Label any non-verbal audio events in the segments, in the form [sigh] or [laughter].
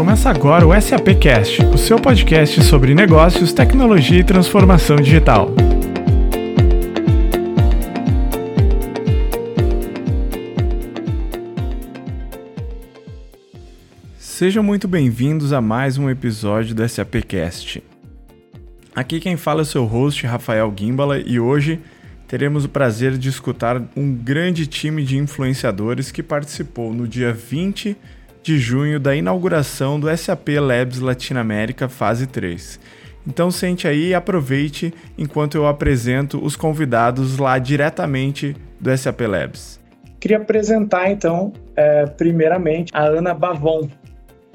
Começa agora o SAP Cast, o seu podcast sobre negócios, tecnologia e transformação digital. Sejam muito bem-vindos a mais um episódio do SAP Cast. Aqui quem fala é o seu host Rafael Gimbala e hoje teremos o prazer de escutar um grande time de influenciadores que participou no dia 20 de junho da inauguração do SAP Labs Latinoamérica Fase 3. Então sente aí e aproveite enquanto eu apresento os convidados lá diretamente do SAP Labs. Queria apresentar então, é, primeiramente, a Ana Bavon.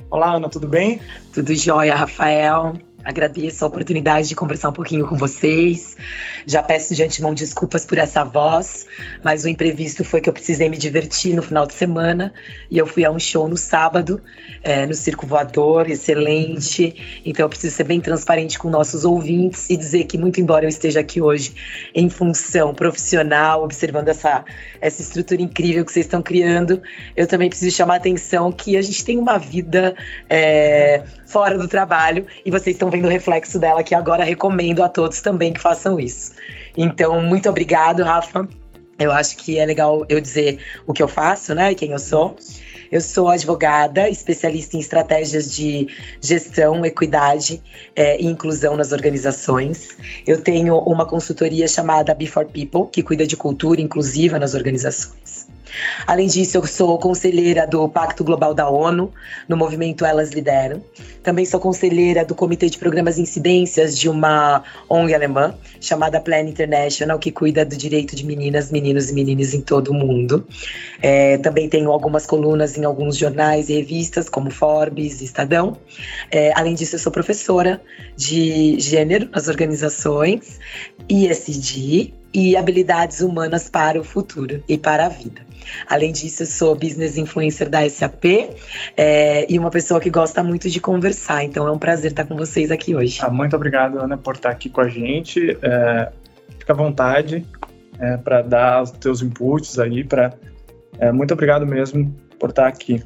Olá, Ana, tudo bem? Tudo jóia, Rafael. Agradeço a oportunidade de conversar um pouquinho com vocês. Já peço de antemão desculpas por essa voz, mas o imprevisto foi que eu precisei me divertir no final de semana e eu fui a um show no sábado, é, no Circo Voador, excelente. Então eu preciso ser bem transparente com nossos ouvintes e dizer que, muito embora eu esteja aqui hoje em função profissional, observando essa, essa estrutura incrível que vocês estão criando, eu também preciso chamar a atenção que a gente tem uma vida é, fora do trabalho e vocês estão vendo o reflexo dela que agora recomendo a todos também que façam isso. Então, muito obrigado, Rafa. Eu acho que é legal eu dizer o que eu faço, né, e quem eu sou. Eu sou advogada, especialista em estratégias de gestão, equidade é, e inclusão nas organizações. Eu tenho uma consultoria chamada Before People, que cuida de cultura inclusiva nas organizações. Além disso, eu sou conselheira do Pacto Global da ONU, no movimento Elas Lideram. Também sou conselheira do Comitê de Programas e Incidências de uma ONG alemã, chamada Plan International, que cuida do direito de meninas, meninos e meninas em todo o mundo. É, também tenho algumas colunas em alguns jornais e revistas, como Forbes, Estadão. É, além disso, eu sou professora de gênero nas organizações, ISD e habilidades humanas para o futuro e para a vida. Além disso, eu sou business influencer da SAP é, e uma pessoa que gosta muito de conversar. Então é um prazer estar com vocês aqui hoje. Ah, muito obrigado, Ana, por estar aqui com a gente. É, fica à vontade é, para dar os teus inputs aí. Pra, é, muito obrigado mesmo por estar aqui.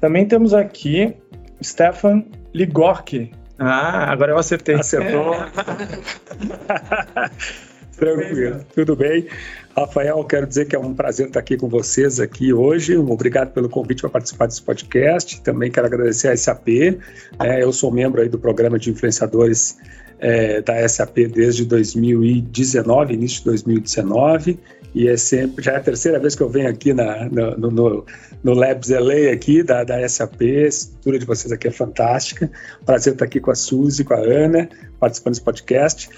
Também temos aqui Stefan Ligorki. Ah, agora eu acertei. Acertou. [laughs] [laughs] Tranquilo, tudo bem. Rafael, quero dizer que é um prazer estar aqui com vocês aqui hoje. Obrigado pelo convite para participar desse podcast. Também quero agradecer a SAP. É, eu sou membro aí do programa de influenciadores é, da SAP desde 2019, início de 2019. E é sempre, já é a terceira vez que eu venho aqui na, no, no, no Labs LA aqui da, da SAP. A estrutura de vocês aqui é fantástica. Prazer estar aqui com a Suzy, com a Ana, participando desse podcast.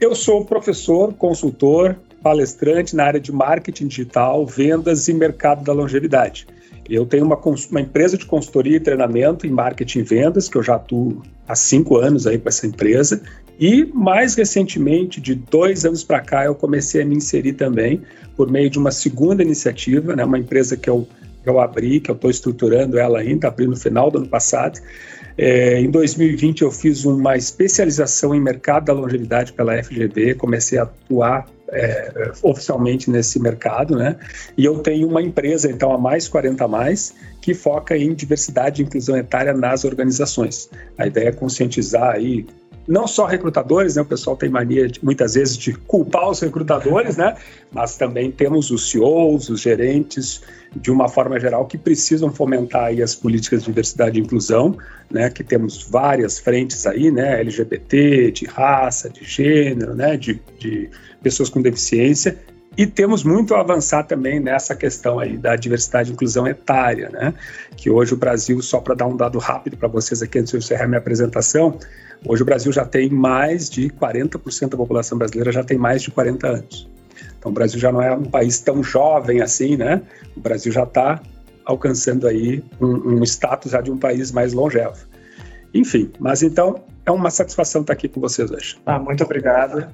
Eu sou professor, consultor, palestrante na área de marketing digital, vendas e mercado da longevidade. Eu tenho uma, uma, empresa de consultoria e treinamento em marketing e vendas, que eu já atuo há cinco anos aí com essa empresa. E mais recentemente, de dois anos para cá, eu comecei a me inserir também por meio de uma segunda iniciativa, né, uma empresa que eu, que eu abri, que eu estou estruturando ela ainda, abri no final do ano passado, é, em 2020 eu fiz uma especialização em mercado da longevidade pela FGV, comecei a atuar é, oficialmente nesse mercado, né? E eu tenho uma empresa, então, a Mais 40 Mais, que foca em diversidade e inclusão etária nas organizações. A ideia é conscientizar aí não só recrutadores, né? O pessoal tem mania de, muitas vezes de culpar os recrutadores, né? Mas também temos os CEOs, os gerentes, de uma forma geral, que precisam fomentar aí as políticas de diversidade e inclusão, né? Que temos várias frentes aí, né? LGBT, de raça, de gênero, né? De, de pessoas com deficiência e temos muito a avançar também nessa questão aí da diversidade e inclusão etária, né? Que hoje o Brasil, só para dar um dado rápido para vocês aqui antes de eu encerrar minha apresentação, Hoje o Brasil já tem mais de 40% da população brasileira já tem mais de 40 anos. Então o Brasil já não é um país tão jovem assim, né? O Brasil já está alcançando aí um, um, status já de um país mais longevo. Enfim, mas então é uma satisfação estar aqui com vocês hoje. Ah, muito obrigado.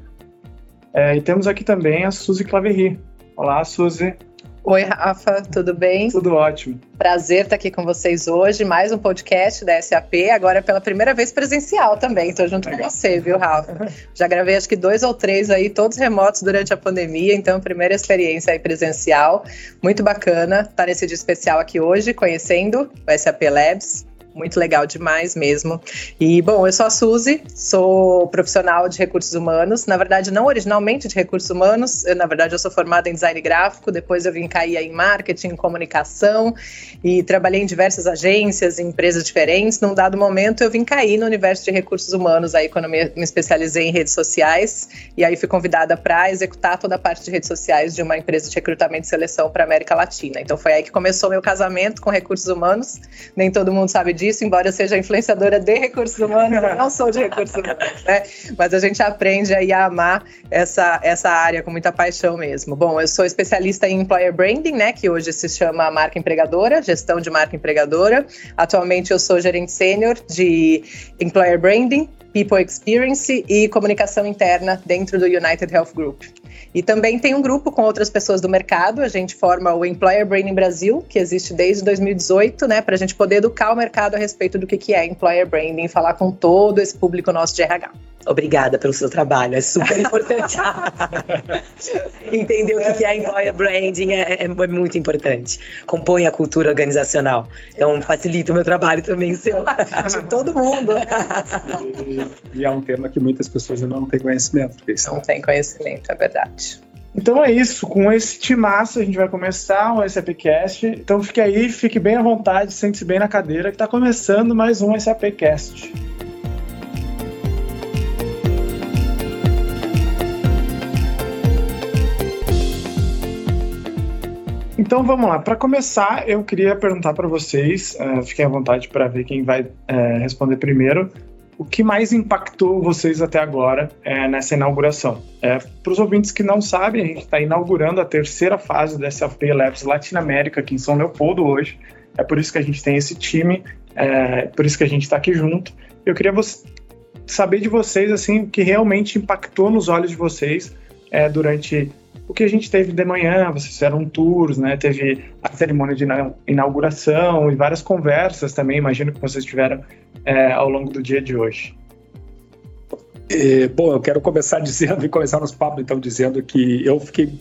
É, e temos aqui também a Suzy Claverry. Olá, Suzy. Oi, Rafa, tudo bem? Tudo ótimo. Prazer estar aqui com vocês hoje, mais um podcast da SAP, agora pela primeira vez presencial também, estou junto Legal. com você, viu, Rafa? Já gravei acho que dois ou três aí, todos remotos durante a pandemia, então primeira experiência aí presencial, muito bacana estar nesse dia especial aqui hoje, conhecendo o SAP Labs, muito legal demais mesmo. E, bom, eu sou a Suzy, sou profissional de recursos humanos, na verdade, não originalmente de recursos humanos, eu, na verdade, eu sou formada em design gráfico, depois eu vim cair em marketing, comunicação e trabalhei em diversas agências, em empresas diferentes. Num dado momento, eu vim cair no universo de recursos humanos, aí quando me, me especializei em redes sociais, e aí fui convidada para executar toda a parte de redes sociais de uma empresa de recrutamento e seleção para América Latina. Então foi aí que começou meu casamento com recursos humanos. Nem todo mundo sabe disso, embora eu seja influenciadora de recursos humanos, eu não sou de recursos humanos, né? Mas a gente aprende aí a amar essa, essa área com muita paixão mesmo. Bom, eu sou especialista em employer branding, né? Que hoje se chama marca empregadora, gestão de marca empregadora. Atualmente eu sou gerente sênior de employer branding People Experience e comunicação interna dentro do United Health Group. E também tem um grupo com outras pessoas do mercado, a gente forma o Employer Branding Brasil, que existe desde 2018, né, para a gente poder educar o mercado a respeito do que, que é Employer Branding falar com todo esse público nosso de RH. Obrigada pelo seu trabalho, é super [laughs] importante. Entender o que é employer branding é, é, é, muito importante. Compõe a cultura organizacional. Então facilita o meu trabalho também, seu, de todo mundo. E, e, é um tema que muitas pessoas não têm conhecimento. Não tem conhecimento, é verdade. Então é isso, com esse timaço a gente vai começar um SAPcast. Então fique aí, fique bem à vontade, sente-se bem na cadeira, que está começando mais um SAPcast. Então vamos lá. Para começar, eu queria perguntar para vocês, uh, fiquem à vontade para ver quem vai uh, responder primeiro. O que mais impactou vocês até agora uh, nessa inauguração? para os ouvintes que não sabem, a gente está inaugurando a terceira fase da SAP Labs Latinoamérica aqui em São Leopoldo hoje. É por isso que a gente tem esse time, é por isso que a gente está aqui junto. Eu queria saber de vocês assim o que realmente impactou nos olhos de vocês durante o que a gente teve de manhã, vocês fizeram tours, né? Teve a cerimônia de inauguração e várias conversas também, imagino que vocês tiveram é, ao longo do dia de hoje. É, bom, eu quero começar dizendo, e [laughs] começar nos papos então dizendo que eu fiquei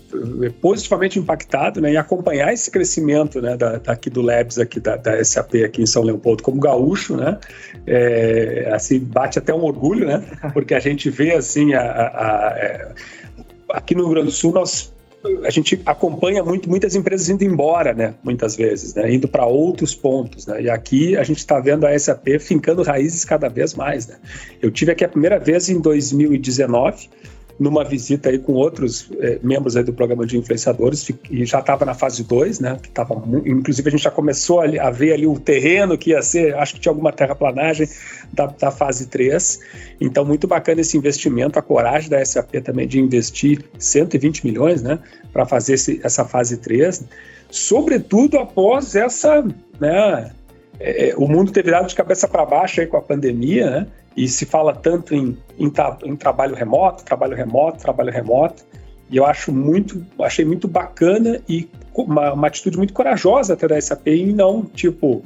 é, positivamente impactado né, em acompanhar esse crescimento né, da, daqui do Labs, aqui da, da, SAP aqui em São Leopoldo, como gaúcho, né? É, assim, bate até um orgulho, né? [laughs] Porque a gente vê assim a, a, a é, aqui no Rio Grande do Sul nós a gente acompanha muito, muitas empresas indo embora, né? Muitas vezes, né? Indo para outros pontos, né? E aqui a gente está vendo a SAP fincando raízes cada vez mais, né? Eu tive aqui a primeira vez em 2019 numa visita aí com outros é, membros aí do programa de influenciadores e já estava na fase 2, né? Que tava, inclusive a gente já começou a, a, ver ali o terreno que ia ser, acho que tinha alguma terraplanagem da, da fase 3. Então, muito bacana esse investimento, a coragem da SAP também de investir 120 milhões, né? Para fazer esse, essa fase 3. Sobretudo após essa, né? É, o mundo ter virado de cabeça para baixo aí com a pandemia, né? e se fala tanto em, em, em, trabalho remoto, trabalho remoto, trabalho remoto, e eu acho muito, achei muito bacana e uma, uma atitude muito corajosa até da SAP em não, tipo,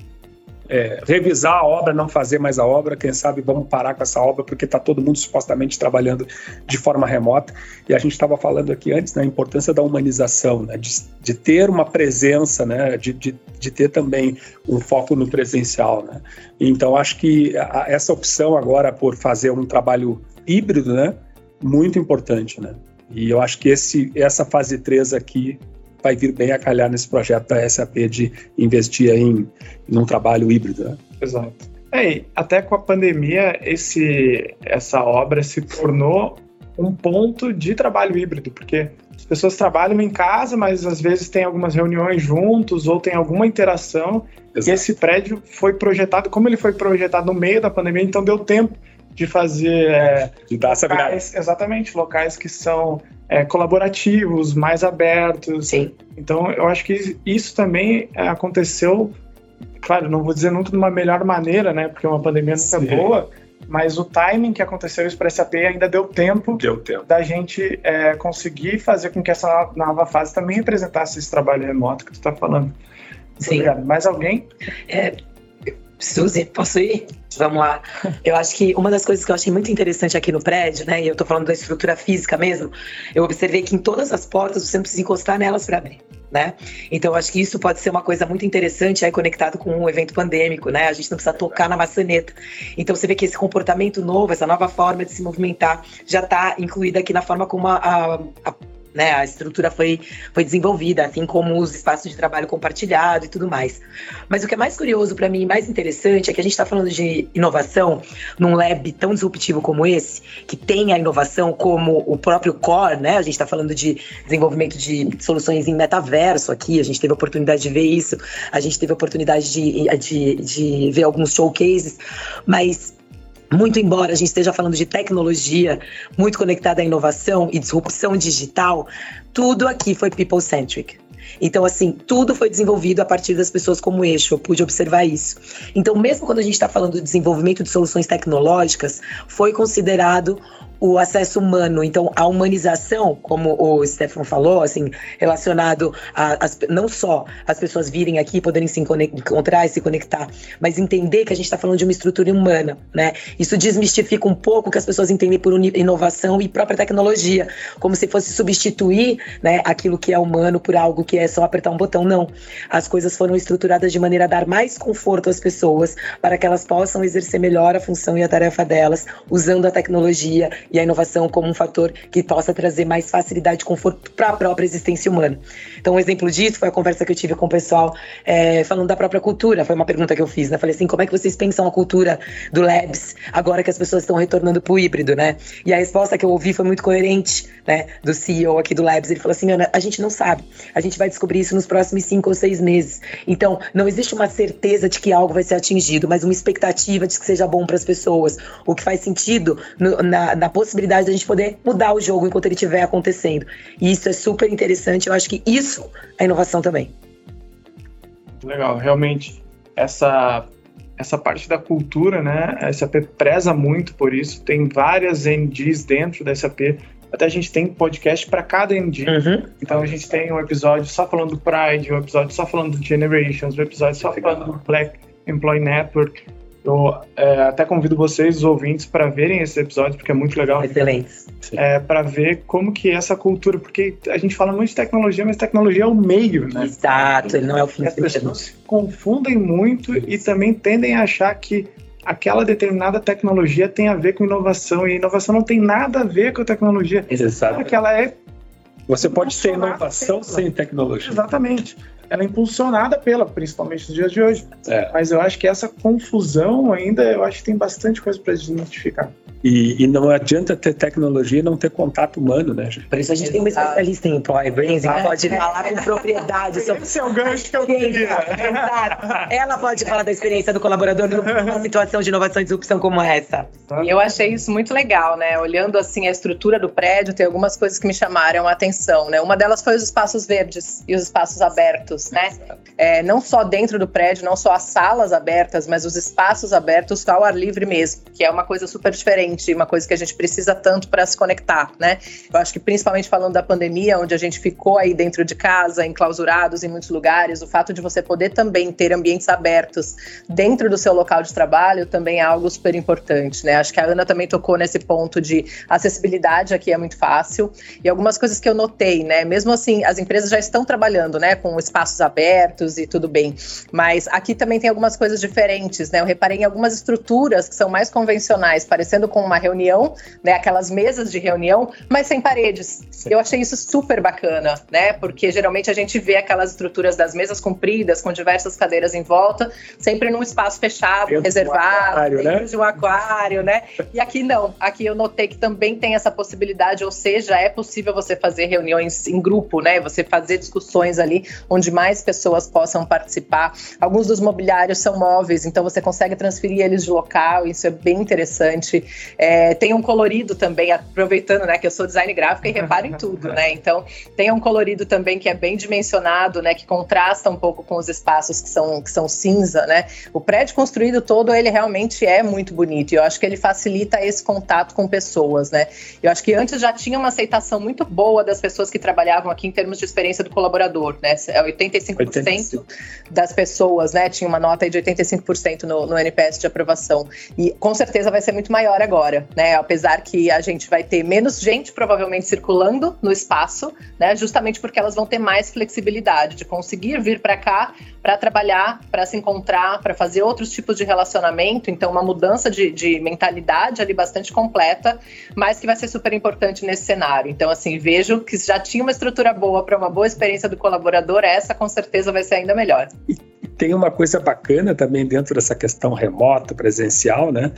é, revisar a obra, não fazer mais a obra, quem sabe vamos parar com essa obra, porque está todo mundo supostamente trabalhando de forma remota. E a gente estava falando aqui antes, né, a importância da humanização, né, de, de ter uma presença, né, de, de, de, ter também um foco no presencial. Né. Então, acho que a, essa opção agora por fazer um trabalho híbrido, né, muito importante. Né. E eu acho que esse, essa fase 3 aqui vai vir bem a calhar nesse projeto da SAP de investir em, em um trabalho híbrido. Né? Exato. É, até com a pandemia, esse, essa obra se tornou um ponto de trabalho híbrido, porque as pessoas trabalham em casa, mas às vezes tem algumas reuniões juntos ou tem alguma interação. Exato. E esse prédio foi projetado, como ele foi projetado no meio da pandemia, então deu tempo de fazer. É, de dar locais, essa Exatamente, locais que são é, colaborativos, mais abertos. Sim. Então, eu acho que isso também é, aconteceu, claro, não vou dizer nunca de uma melhor maneira, né? Porque uma pandemia nunca é boa, mas o timing que aconteceu isso para a SAP ainda deu tempo, deu tempo. da gente é, conseguir fazer com que essa nova fase também representasse esse trabalho remoto que tu está falando. Sim. Obrigado. Mais alguém? É, Suzy, posso ir? Vamos lá. Eu acho que uma das coisas que eu achei muito interessante aqui no prédio, né, e eu tô falando da estrutura física mesmo, eu observei que em todas as portas você não precisa encostar nelas para abrir. Né? Então, eu acho que isso pode ser uma coisa muito interessante aí conectado com um evento pandêmico, né? A gente não precisa tocar na maçaneta. Então, você vê que esse comportamento novo, essa nova forma de se movimentar, já está incluída aqui na forma como a, a, a né, a estrutura foi, foi desenvolvida, assim como os espaços de trabalho compartilhado e tudo mais. Mas o que é mais curioso para mim mais interessante é que a gente está falando de inovação num lab tão disruptivo como esse, que tem a inovação como o próprio core, né? A gente está falando de desenvolvimento de soluções em metaverso aqui, a gente teve a oportunidade de ver isso, a gente teve a oportunidade de, de, de ver alguns showcases, mas muito embora a gente esteja falando de tecnologia, muito conectada à inovação e disrupção digital, tudo aqui foi people-centric. Então, assim, tudo foi desenvolvido a partir das pessoas como eixo, eu pude observar isso. Então, mesmo quando a gente está falando de desenvolvimento de soluções tecnológicas, foi considerado o acesso humano. Então, a humanização, como o Stefano falou, assim, relacionado a, a não só as pessoas virem aqui, poderem se encontrar e se conectar, mas entender que a gente está falando de uma estrutura humana, né? Isso desmistifica um pouco o que as pessoas entendem por inovação e própria tecnologia, como se fosse substituir, né, aquilo que é humano por algo que é só apertar um botão. Não. As coisas foram estruturadas de maneira a dar mais conforto às pessoas, para que elas possam exercer melhor a função e a tarefa delas, usando a tecnologia e a inovação como um fator que possa trazer mais facilidade e conforto para a própria existência humana. Então, um exemplo disso foi a conversa que eu tive com o pessoal é, falando da própria cultura. Foi uma pergunta que eu fiz, né? Falei assim, como é que vocês pensam a cultura do Labs agora que as pessoas estão retornando para o híbrido, né? E a resposta que eu ouvi foi muito coerente, né? Do CEO aqui do Labs. Ele falou assim, Ana, a gente não sabe. A gente vai descobrir isso nos próximos cinco ou seis meses. Então, não existe uma certeza de que algo vai ser atingido, mas uma expectativa de que seja bom para as pessoas. O que faz sentido no, na, na possibilidade da gente poder mudar o jogo enquanto ele estiver acontecendo. E isso é super interessante. Eu acho que isso é inovação também. Legal, realmente essa essa parte da cultura, né? A SAP preza muito por isso. Tem várias NDs dentro da SAP. Até a gente tem podcast para cada ND. Uhum. Então a gente tem um episódio só falando do Pride, um episódio só falando do Generations, um episódio só falando do Black Employee Network. Eu é, até convido vocês, os ouvintes, para verem esse episódio, porque é muito legal. Excelente. É, para ver como que é essa cultura, porque a gente fala muito de tecnologia, mas tecnologia é o meio, né? Exato, ele não é o fim. As pessoas se confundem muito Isso. e também tendem a achar que aquela determinada tecnologia tem a ver com inovação, e inovação não tem nada a ver com a tecnologia. Exato. Porque ela é você pode ter inovação sem tecnologia. Exatamente ela é impulsionada pela, principalmente nos dias de hoje. É. Mas eu acho que essa confusão ainda, eu acho que tem bastante coisa para desmitificar. E, e, não adianta ter tecnologia e não ter contato humano, né, gente? Por isso a gente tem uma especialista em employee branding que pode falar com propriedade sobre... Esse é o gancho que eu queria. Ela pode falar da experiência do colaborador numa situação de inovação e disrupção como essa. E eu achei isso muito legal, né? Olhando, assim, a estrutura do prédio, tem algumas coisas que me chamaram a atenção, né? Uma delas foi os espaços verdes e os espaços abertos, né? É, não só dentro do prédio, não só as salas abertas, mas os espaços abertos ao ar livre mesmo, que é uma coisa super diferente uma coisa que a gente precisa tanto para se conectar, né? Eu acho que principalmente falando da pandemia, onde a gente ficou aí dentro de casa, enclausurados em muitos lugares, o fato de você poder também ter ambientes abertos dentro do seu local de trabalho também é algo super importante, né? Acho que a Ana também tocou nesse ponto de acessibilidade aqui é muito fácil e algumas coisas que eu notei, né? Mesmo assim, as empresas já estão trabalhando, né, com espaços abertos e tudo bem, mas aqui também tem algumas coisas diferentes, né? Eu reparei em algumas estruturas que são mais convencionais, parecendo com uma reunião, né, aquelas mesas de reunião, mas sem paredes. Eu achei isso super bacana, né? Porque geralmente a gente vê aquelas estruturas das mesas compridas com diversas cadeiras em volta, sempre num espaço fechado, dentro reservado, aquário, dentro né? de um aquário, né? E aqui não. Aqui eu notei que também tem essa possibilidade, ou seja, é possível você fazer reuniões em grupo, né? Você fazer discussões ali onde mais pessoas possam participar. Alguns dos mobiliários são móveis, então você consegue transferir eles de local, isso é bem interessante. É, tem um colorido também, aproveitando né, que eu sou design gráfico e reparo em tudo, né? Então tem um colorido também que é bem dimensionado, né? Que contrasta um pouco com os espaços que são, que são cinza, né? O prédio construído todo, ele realmente é muito bonito. E eu acho que ele facilita esse contato com pessoas, né? Eu acho que antes já tinha uma aceitação muito boa das pessoas que trabalhavam aqui em termos de experiência do colaborador, né? 85%, 85%. das pessoas, né, tinha uma nota de 85% no, no NPS de aprovação. E com certeza vai ser muito maior agora, né? Apesar que a gente vai ter menos gente provavelmente circulando no espaço, né? Justamente porque elas vão ter mais flexibilidade de conseguir vir para cá para trabalhar, para se encontrar, para fazer outros tipos de relacionamento. Então, uma mudança de, de mentalidade ali bastante completa, mas que vai ser super importante nesse cenário. Então, assim, vejo que já tinha uma estrutura boa para uma boa experiência do colaborador, essa com certeza vai ser ainda melhor. E tem uma coisa bacana também dentro dessa questão remota, presencial, né?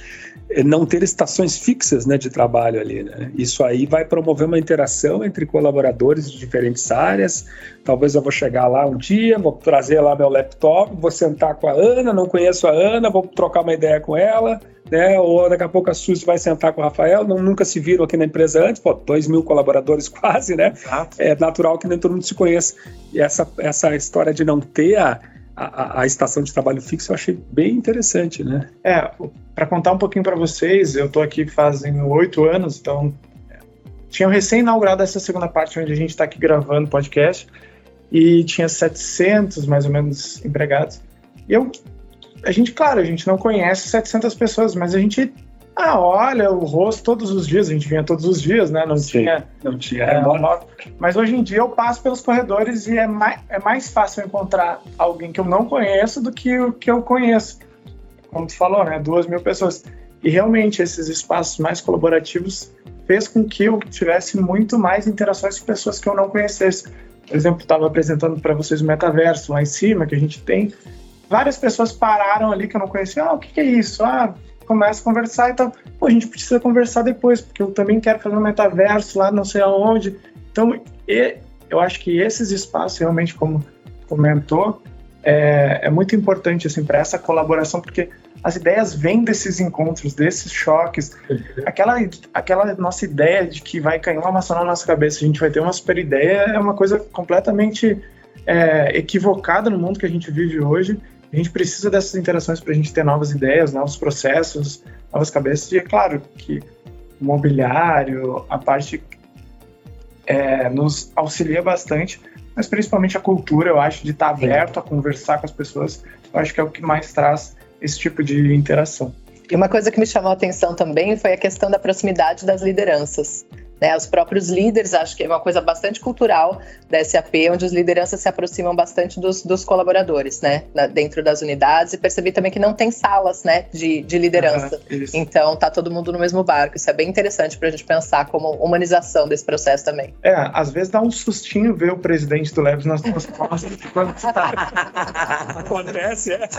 É não ter estações fixas né, de trabalho ali. Né? Isso aí vai promover uma interação entre colaboradores de diferentes áreas. Talvez eu vou chegar lá um dia, vou trazer lá meu laptop, vou sentar com a Ana, não conheço a Ana, vou trocar uma ideia com ela, né? Ou daqui a pouco a Suzy vai sentar com o Rafael, não, nunca se viram aqui na empresa antes, pô, dois mil colaboradores [laughs] quase, né? Exato. É natural que nem todo mundo se conheça. E essa, essa história de não ter a a, a, estação de trabalho fixo eu achei bem interessante, né? É, para contar um pouquinho para vocês, eu estou aqui fazem oito anos, então tinha recém inaugurado essa segunda parte onde a gente está aqui gravando podcast e tinha 700 mais ou menos empregados. E eu, a gente, claro, a gente não conhece 700 pessoas, mas a gente ah, olha o rosto todos os dias, a gente vinha todos os dias, né? Não Sim, tinha. Não tinha. É, mas hoje em dia eu passo pelos corredores e é mais, é mais fácil encontrar alguém que eu não conheço do que o que eu conheço. Como tu falou, né? Duas mil pessoas. E realmente esses espaços mais colaborativos fez com que eu tivesse muito mais interações com pessoas que eu não conhecesse. Por exemplo, estava apresentando para vocês o metaverso lá em cima, que a gente tem. Várias pessoas pararam ali que eu não conhecia. Ah, o que, que é isso? Ah, começa a conversar e tal. Pô, a gente precisa conversar depois, porque eu também quero fazer um metaverso lá, não sei aonde. Então, e, eu acho que esses espaços, realmente, como comentou, é, é muito importante assim, para essa colaboração, porque as ideias vêm desses encontros, desses choques. Aquela, aquela nossa ideia de que vai cair uma maçã na nossa cabeça, a gente vai ter uma super ideia, é uma coisa completamente é, equivocada no mundo que a gente vive hoje. A gente precisa dessas interações para a gente ter novas ideias, novos processos, novas cabeças. E é claro que o mobiliário, a parte é, nos auxilia bastante, mas principalmente a cultura, eu acho, de estar tá aberto a conversar com as pessoas, eu acho que é o que mais traz esse tipo de interação. E uma coisa que me chamou a atenção também foi a questão da proximidade das lideranças. Né, os próprios líderes, acho que é uma coisa bastante cultural da SAP, onde os lideranças se aproximam bastante dos, dos colaboradores, né, na, dentro das unidades, e percebi também que não tem salas, né, de, de liderança. Uhum, então, tá todo mundo no mesmo barco. Isso é bem interessante para a gente pensar como humanização desse processo também. É, às vezes dá um sustinho ver o presidente do Leves nas suas costas quando [laughs] Acontece, é.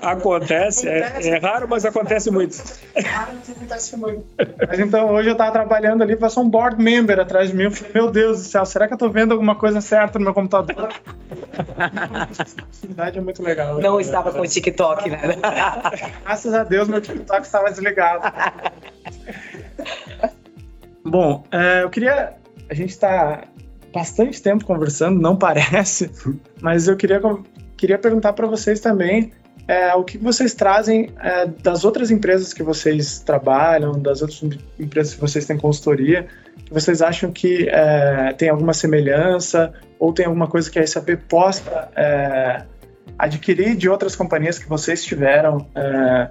Acontece, é, é raro, mas acontece muito. É raro, mas acontece muito. Mas então, hoje eu tava trabalhando ali passou um board member atrás de mim. Eu falei, meu Deus do céu, será que eu tô vendo alguma coisa certa no meu computador? [laughs] A é muito legal. Não né? estava com o TikTok, né? [laughs] Graças a Deus, meu TikTok estava desligado. [laughs] Bom, é, eu queria. A gente está bastante tempo conversando, não parece, mas eu queria, queria perguntar para vocês também é, o que vocês trazem é, das outras empresas que vocês trabalham, das outras empresas que vocês têm consultoria, que vocês acham que é, tem alguma semelhança ou tem alguma coisa que a SAP possa é, adquirir de outras companhias que vocês tiveram. É,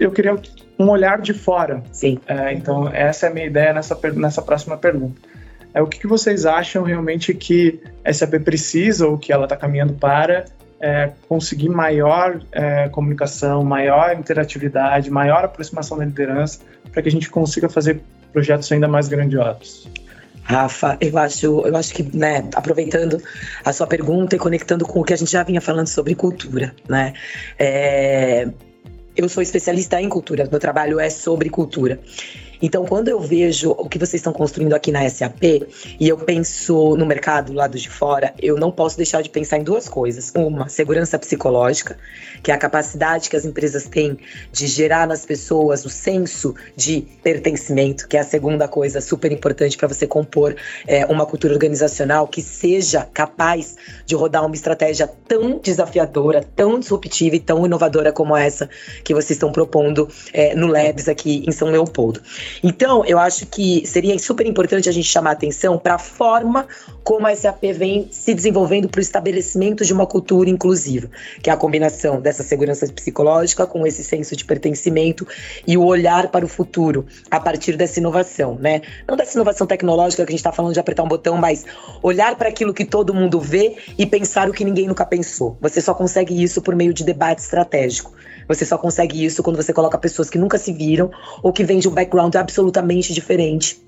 eu queria um olhar de fora. Sim. É, então, essa é a minha ideia nessa, nessa próxima pergunta. É o que, que vocês acham realmente que a SAP precisa ou que ela está caminhando para é, conseguir maior é, comunicação, maior interatividade, maior aproximação da liderança, para que a gente consiga fazer projetos ainda mais grandiosos. Rafa, eu acho, eu acho que, né, aproveitando a sua pergunta e conectando com o que a gente já vinha falando sobre cultura, né, é, eu sou especialista em cultura, meu trabalho é sobre cultura. Então, quando eu vejo o que vocês estão construindo aqui na SAP e eu penso no mercado lado de fora, eu não posso deixar de pensar em duas coisas. Uma, segurança psicológica, que é a capacidade que as empresas têm de gerar nas pessoas o senso de pertencimento, que é a segunda coisa super importante para você compor é, uma cultura organizacional que seja capaz de rodar uma estratégia tão desafiadora, tão disruptiva e tão inovadora como essa que vocês estão propondo é, no Labs aqui em São Leopoldo. Então, eu acho que seria super importante a gente chamar atenção para a forma como a SAP vem se desenvolvendo para o estabelecimento de uma cultura inclusiva, que é a combinação dessa segurança psicológica com esse senso de pertencimento e o olhar para o futuro a partir dessa inovação, né? Não dessa inovação tecnológica que a gente está falando de apertar um botão, mas olhar para aquilo que todo mundo vê e pensar o que ninguém nunca pensou. Você só consegue isso por meio de debate estratégico. Você só consegue isso quando você coloca pessoas que nunca se viram ou que vêm de um background absolutamente diferente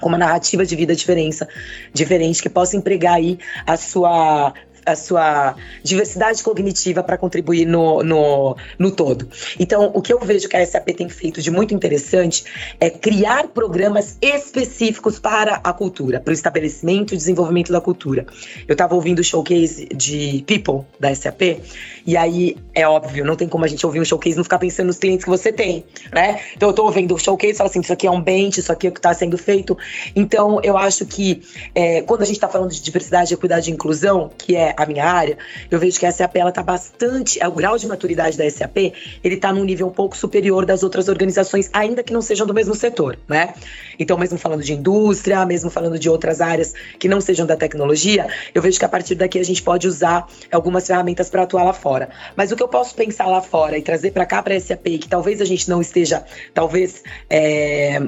com uma narrativa de vida diferença, diferente, que possa empregar aí a sua a sua diversidade cognitiva para contribuir no, no, no todo. Então, o que eu vejo que a SAP tem feito de muito interessante é criar programas específicos para a cultura, para o estabelecimento e desenvolvimento da cultura. Eu estava ouvindo o showcase de People da SAP, e aí é óbvio, não tem como a gente ouvir um showcase e não ficar pensando nos clientes que você tem, né? Então eu estou ouvindo o showcase e falo assim, isso aqui é um bench, isso aqui é o que está sendo feito. Então, eu acho que é, quando a gente está falando de diversidade, equidade e inclusão, que é a minha área, eu vejo que a SAP ela tá bastante, o grau de maturidade da SAP, ele está num nível um pouco superior das outras organizações, ainda que não sejam do mesmo setor, né? Então, mesmo falando de indústria, mesmo falando de outras áreas que não sejam da tecnologia, eu vejo que a partir daqui a gente pode usar algumas ferramentas para atuar lá fora. Mas o que eu posso pensar lá fora e trazer para cá para a SAP, que talvez a gente não esteja, talvez é,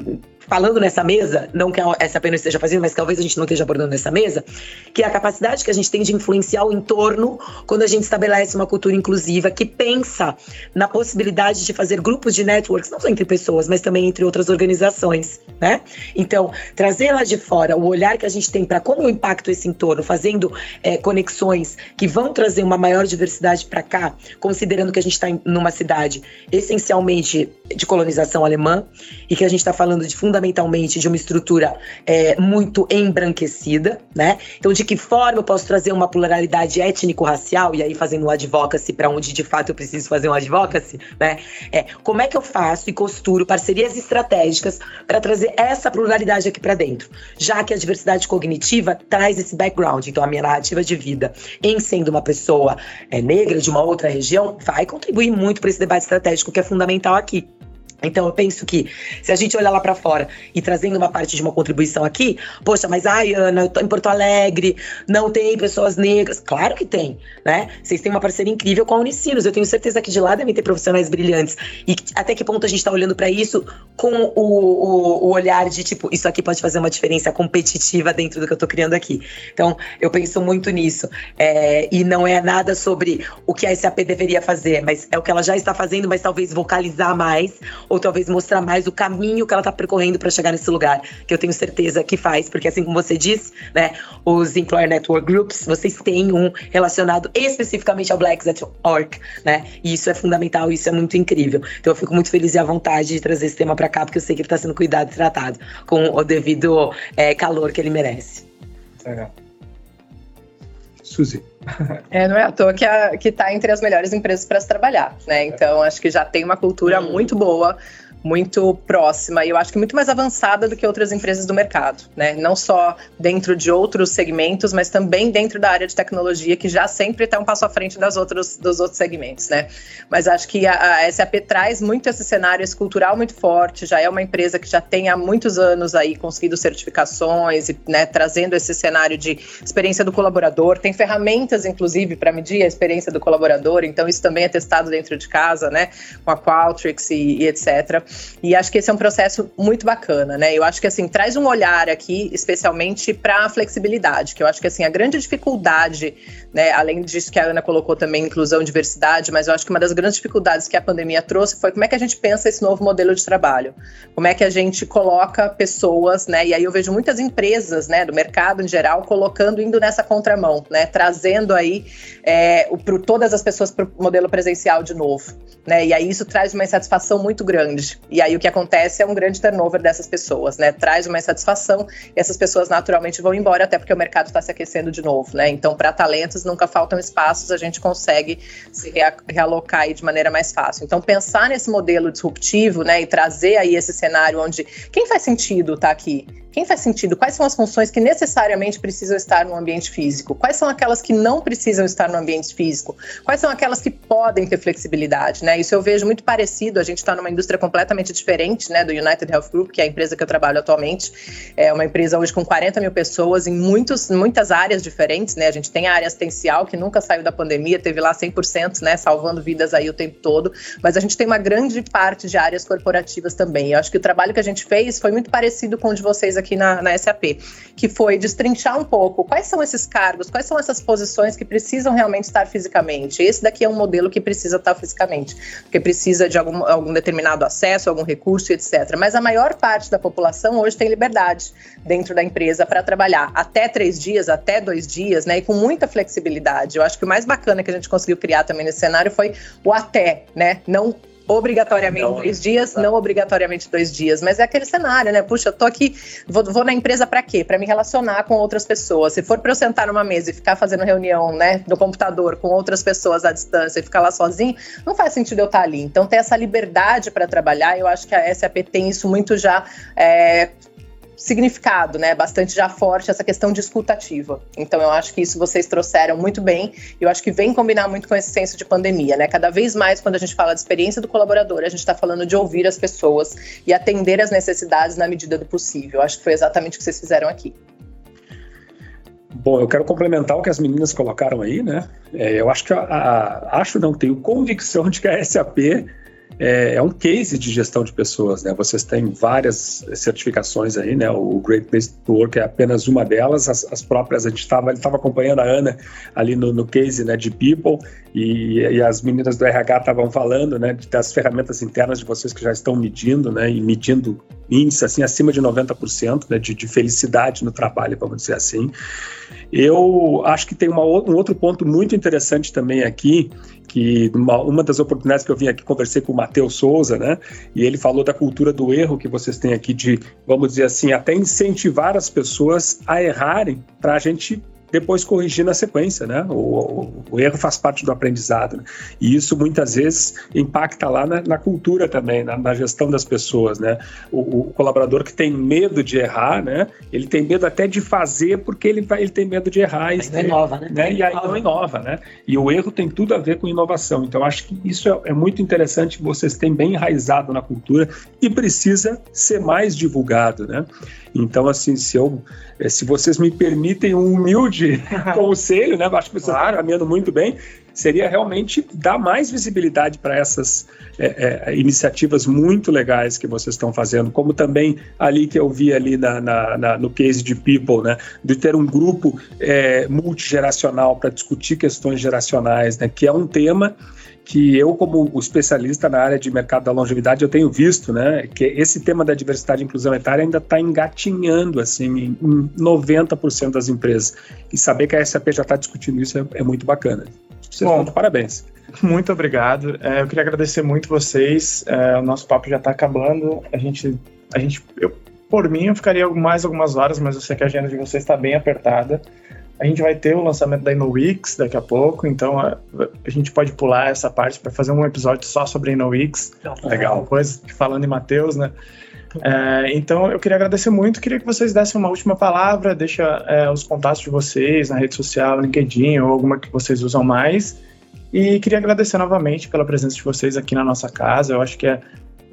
falando nessa mesa, não que a SAP não esteja fazendo, mas talvez a gente não esteja abordando nessa mesa, que é a capacidade que a gente tem de influenciar o entorno quando a gente estabelece uma cultura inclusiva que pensa na possibilidade de fazer grupos de networks, não só entre pessoas, mas também entre outras organizações, né? Então, trazer lá de fora o olhar que a gente tem para como eu impacto esse entorno, fazendo é, conexões que vão trazer uma maior diversidade para cá, considerando que a gente está numa cidade essencialmente de colonização alemã e que a gente está falando de fundamentalmente fundamentalmente de uma estrutura é, muito embranquecida, né? Então, de que forma eu posso trazer uma pluralidade étnico-racial, e aí fazendo um advocacy para onde de fato eu preciso fazer um advocacy, né? É, como é que eu faço e costuro parcerias estratégicas para trazer essa pluralidade aqui para dentro? Já que a diversidade cognitiva traz esse background, então a minha narrativa de vida em sendo uma pessoa é, negra de uma outra região vai contribuir muito para esse debate estratégico que é fundamental aqui. Então eu penso que se a gente olhar lá para fora e trazendo uma parte de uma contribuição aqui, poxa, mas ai, Ana, eu tô em Porto Alegre, não tem pessoas negras. Claro que tem, né? Vocês têm uma parceria incrível com a Unicinos. Eu tenho certeza que de lá devem ter profissionais brilhantes. E até que ponto a gente está olhando para isso com o, o, o, olhar de tipo, isso aqui pode fazer uma diferença competitiva dentro do que eu tô criando aqui. Então, eu penso muito nisso. É, e não é nada sobre o que a SAP deveria fazer, mas é o que ela já está fazendo, mas talvez vocalizar mais ou talvez mostrar mais o caminho que ela está percorrendo para chegar nesse lugar, que eu tenho certeza que faz, porque assim como você disse, né, os Employer Network Groups, vocês têm um relacionado especificamente ao Blacks at Work, né, e isso é fundamental, isso é muito incrível. Então eu fico muito feliz e à vontade de trazer esse tema para cá, porque eu sei que ele está sendo cuidado e tratado com o devido é, calor que ele merece. Legal. Suzy. [laughs] É, não é à toa que, a, que tá entre as melhores empresas para se trabalhar, né? Então, acho que já tem uma cultura muito boa muito próxima e eu acho que muito mais avançada do que outras empresas do mercado, né? Não só dentro de outros segmentos, mas também dentro da área de tecnologia, que já sempre está um passo à frente das outros, dos outros segmentos, né? Mas acho que a, a SAP traz muito esse cenário esse cultural muito forte, já é uma empresa que já tem há muitos anos aí conseguido certificações e né, trazendo esse cenário de experiência do colaborador, tem ferramentas, inclusive, para medir a experiência do colaborador, então isso também é testado dentro de casa, né? Com a Qualtrics e, e etc. E acho que esse é um processo muito bacana, né? Eu acho que assim traz um olhar aqui, especialmente para a flexibilidade, que eu acho que assim a grande dificuldade, né? Além disso que a Ana colocou também inclusão, diversidade, mas eu acho que uma das grandes dificuldades que a pandemia trouxe foi como é que a gente pensa esse novo modelo de trabalho, como é que a gente coloca pessoas, né? E aí eu vejo muitas empresas, né, do mercado em geral colocando indo nessa contramão, né? Trazendo aí é, para todas as pessoas para o modelo presencial de novo, né? E aí isso traz uma insatisfação muito grande. E aí o que acontece é um grande turnover dessas pessoas, né? Traz uma insatisfação e essas pessoas naturalmente vão embora, até porque o mercado está se aquecendo de novo, né? Então, para talentos nunca faltam espaços, a gente consegue se realocar de maneira mais fácil. Então, pensar nesse modelo disruptivo, né, e trazer aí esse cenário onde quem faz sentido tá aqui? Quem faz sentido? Quais são as funções que necessariamente precisam estar no ambiente físico? Quais são aquelas que não precisam estar no ambiente físico? Quais são aquelas que podem ter flexibilidade, né? Isso eu vejo muito parecido. A gente está numa indústria completamente diferente, né, do United Health Group, que é a empresa que eu trabalho atualmente. É uma empresa hoje com 40 mil pessoas em muitos, muitas áreas diferentes, né? A gente tem a área assistencial que nunca saiu da pandemia, teve lá 100%, né, salvando vidas aí o tempo todo. Mas a gente tem uma grande parte de áreas corporativas também. Eu acho que o trabalho que a gente fez foi muito parecido com o de vocês aqui na, na SAP, que foi destrinchar um pouco quais são esses cargos, quais são essas posições que precisam realmente estar fisicamente. Esse daqui é um modelo que precisa estar fisicamente, porque precisa de algum, algum determinado acesso, algum recurso, etc. Mas a maior parte da população hoje tem liberdade dentro da empresa para trabalhar até três dias, até dois dias, né? E com muita flexibilidade. Eu acho que o mais bacana que a gente conseguiu criar também nesse cenário foi o até, né? Não obrigatoriamente não, três dias, tá. não obrigatoriamente dois dias, mas é aquele cenário, né? Puxa, eu tô aqui, vou, vou na empresa para quê? Para me relacionar com outras pessoas. Se for para eu sentar numa mesa e ficar fazendo reunião, né, no computador com outras pessoas à distância e ficar lá sozinho, não faz sentido eu estar ali. Então, ter essa liberdade para trabalhar, eu acho que a SAP tem isso muito já é, significado, né? Bastante já forte essa questão discutativa. Então eu acho que isso vocês trouxeram muito bem. E eu acho que vem combinar muito com esse senso de pandemia, né? Cada vez mais quando a gente fala de experiência do colaborador, a gente está falando de ouvir as pessoas e atender as necessidades na medida do possível. Eu acho que foi exatamente o que vocês fizeram aqui. Bom, eu quero complementar o que as meninas colocaram aí, né? É, eu acho que a, a, acho não tenho convicção de que a SAP é, é, um case de gestão de pessoas, né? Vocês têm várias certificações aí, né? O Great Place to Work é apenas uma delas. As, as próprias a gente estava acompanhando a Ana ali no, no case, né? De People e, e as meninas do RH estavam falando, né? Das ferramentas internas de vocês que já estão medindo, né? E medindo índice assim acima de 90% né, de, de, felicidade no trabalho, vamos dizer assim. Eu acho que tem uma, um outro ponto muito interessante também aqui, que uma, uma, das oportunidades que eu vim aqui, conversei com o Matheus Souza, né? E ele falou da cultura do erro que vocês têm aqui, de, vamos dizer assim, até incentivar as pessoas a errarem para a gente depois corrigir na sequência, né? O, o, o erro faz parte do aprendizado. Né? E isso muitas vezes impacta lá na, na cultura também, na, na, gestão das pessoas, né? O, o, colaborador que tem medo de errar, né? Ele tem medo até de fazer porque ele, vai, ele tem medo de errar. Mas não inova, né? né? E aí não inova, né? E o erro tem tudo a ver com inovação. Então, acho que isso é, é muito interessante, vocês têm bem enraizado na cultura e precisa ser mais divulgado, né? Então, assim, se, eu, eh, se vocês me permitem um humilde [laughs] conselho, né? Acho que claro. estão caminhando muito bem, seria realmente dar mais visibilidade para essas é, é, iniciativas muito legais que vocês estão fazendo, como também ali que eu vi ali na, na, na no case de People, né? De ter um grupo é, multigeracional para discutir questões geracionais, né? Que é um tema que eu, como especialista na área de mercado da longevidade, eu tenho visto, né, que esse tema da diversidade e inclusão etária ainda está engatinhando, assim, em 90% das empresas. E saber que a SAP já está discutindo isso é, é, muito bacana. Vocês Bom, parabéns. Muito obrigado. É, eu queria agradecer muito vocês. É, o nosso papo já está acabando. A gente, a gente, eu, por mim, eu ficaria mais algumas horas, mas eu sei que a agenda de vocês está bem apertada. A gente vai ter o lançamento da InnoWix daqui a pouco, então a, a gente pode pular essa parte para fazer um episódio só sobre a InnoWix. Legal. Depois, falando em Matheus, né? É, então, eu queria agradecer muito, queria que vocês dessem uma última palavra, deixa é, os contatos de vocês na rede social, LinkedIn ou alguma que vocês usam mais. E queria agradecer novamente pela presença de vocês aqui na nossa casa. Eu acho que é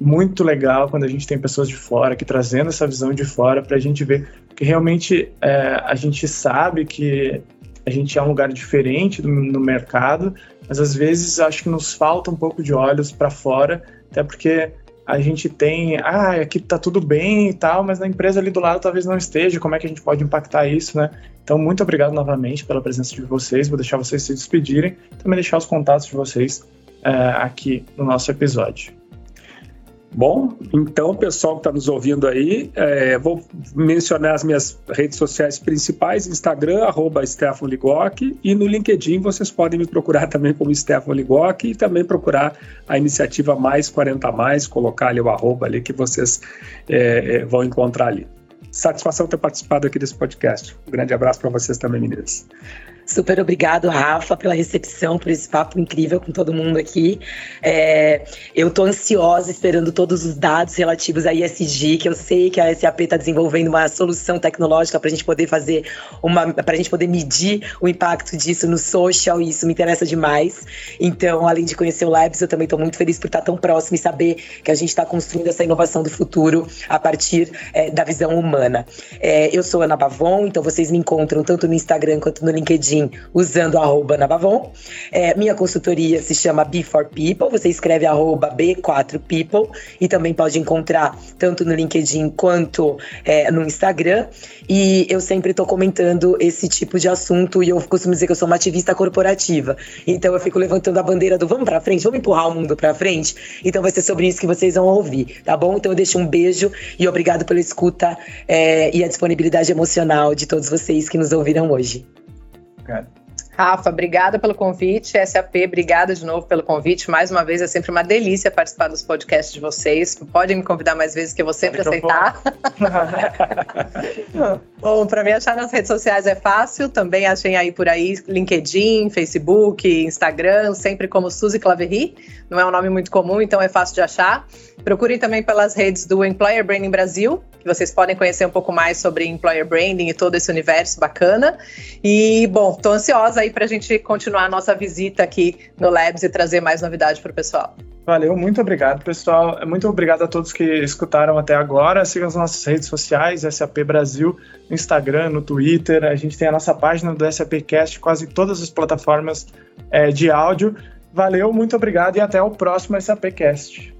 muito legal quando a gente tem pessoas de fora aqui trazendo essa visão de fora para a gente ver que realmente é, a gente sabe que a gente é um lugar diferente do, no mercado, mas às vezes acho que nos falta um pouco de olhos para fora, até porque a gente tem, ah, aqui tá tudo bem e tal, mas na empresa ali do lado talvez não esteja, como é que a gente pode impactar isso, né? Então, muito obrigado novamente pela presença de vocês, vou deixar vocês se despedirem, também deixar os contatos de vocês é, aqui no nosso episódio. Bom, então, pessoal que está nos ouvindo aí, é, vou mencionar as minhas redes sociais principais: Instagram, arroba Stefano Ligoc, e no LinkedIn vocês podem me procurar também como Stefano Ligoc e também procurar a iniciativa Mais 40 Mais, colocar ali o arroba ali que vocês é, é, vão encontrar ali. Satisfação ter participado aqui desse podcast. Um grande abraço para vocês também, meninas. Super obrigado, Rafa, pela recepção, por esse papo incrível com todo mundo aqui. É, eu estou ansiosa esperando todos os dados relativos à ISG, que eu sei que a SAP está desenvolvendo uma solução tecnológica para a gente poder fazer uma, para a gente poder medir o impacto disso no social, e isso me interessa demais. Então, além de conhecer o Labs, eu também estou muito feliz por estar tão próximo e saber que a gente está construindo essa inovação do futuro a partir é, da visão humana. É, eu sou Ana Bavon, então vocês me encontram tanto no Instagram quanto no LinkedIn LinkedIn usando arroba Navavon. É, minha consultoria se chama B4People, você escreve arroba B4People e também pode encontrar tanto no LinkedIn quanto é, no Instagram. E eu sempre estou comentando esse tipo de assunto e eu costumo dizer que eu sou uma ativista corporativa. Então eu fico levantando a bandeira do vamos para frente, vamos empurrar o mundo para frente. Então vai ser sobre isso que vocês vão ouvir, tá bom? Então eu deixo um beijo e obrigado pela escuta é, e a disponibilidade emocional de todos vocês que nos ouviram hoje. Good. Rafa, obrigada pelo convite. SAP, obrigada de novo pelo convite. Mais uma vez, é sempre uma delícia participar dos podcasts de vocês. Podem me convidar mais vezes, que eu vou sempre aceitar. [laughs] Bom, para me achar nas redes sociais é fácil. Também achem aí por aí LinkedIn, Facebook, Instagram, sempre como Suzy Claverie. Não é um nome muito comum, então é fácil de achar. Procurem também pelas redes do Employer Branding Brasil, que vocês podem conhecer um pouco mais sobre Employer Branding e todo esse universo bacana. E, bom, estou ansiosa aí para a gente continuar a nossa visita aqui no Labs e trazer mais novidade para o pessoal. Valeu, muito obrigado, pessoal. Muito obrigado a todos que escutaram até agora. Sigam as nossas redes sociais, SAP Brasil, no Instagram, no Twitter. A gente tem a nossa página do SAPcast, quase todas as plataformas é, de áudio. Valeu, muito obrigado e até o próximo SAPcast.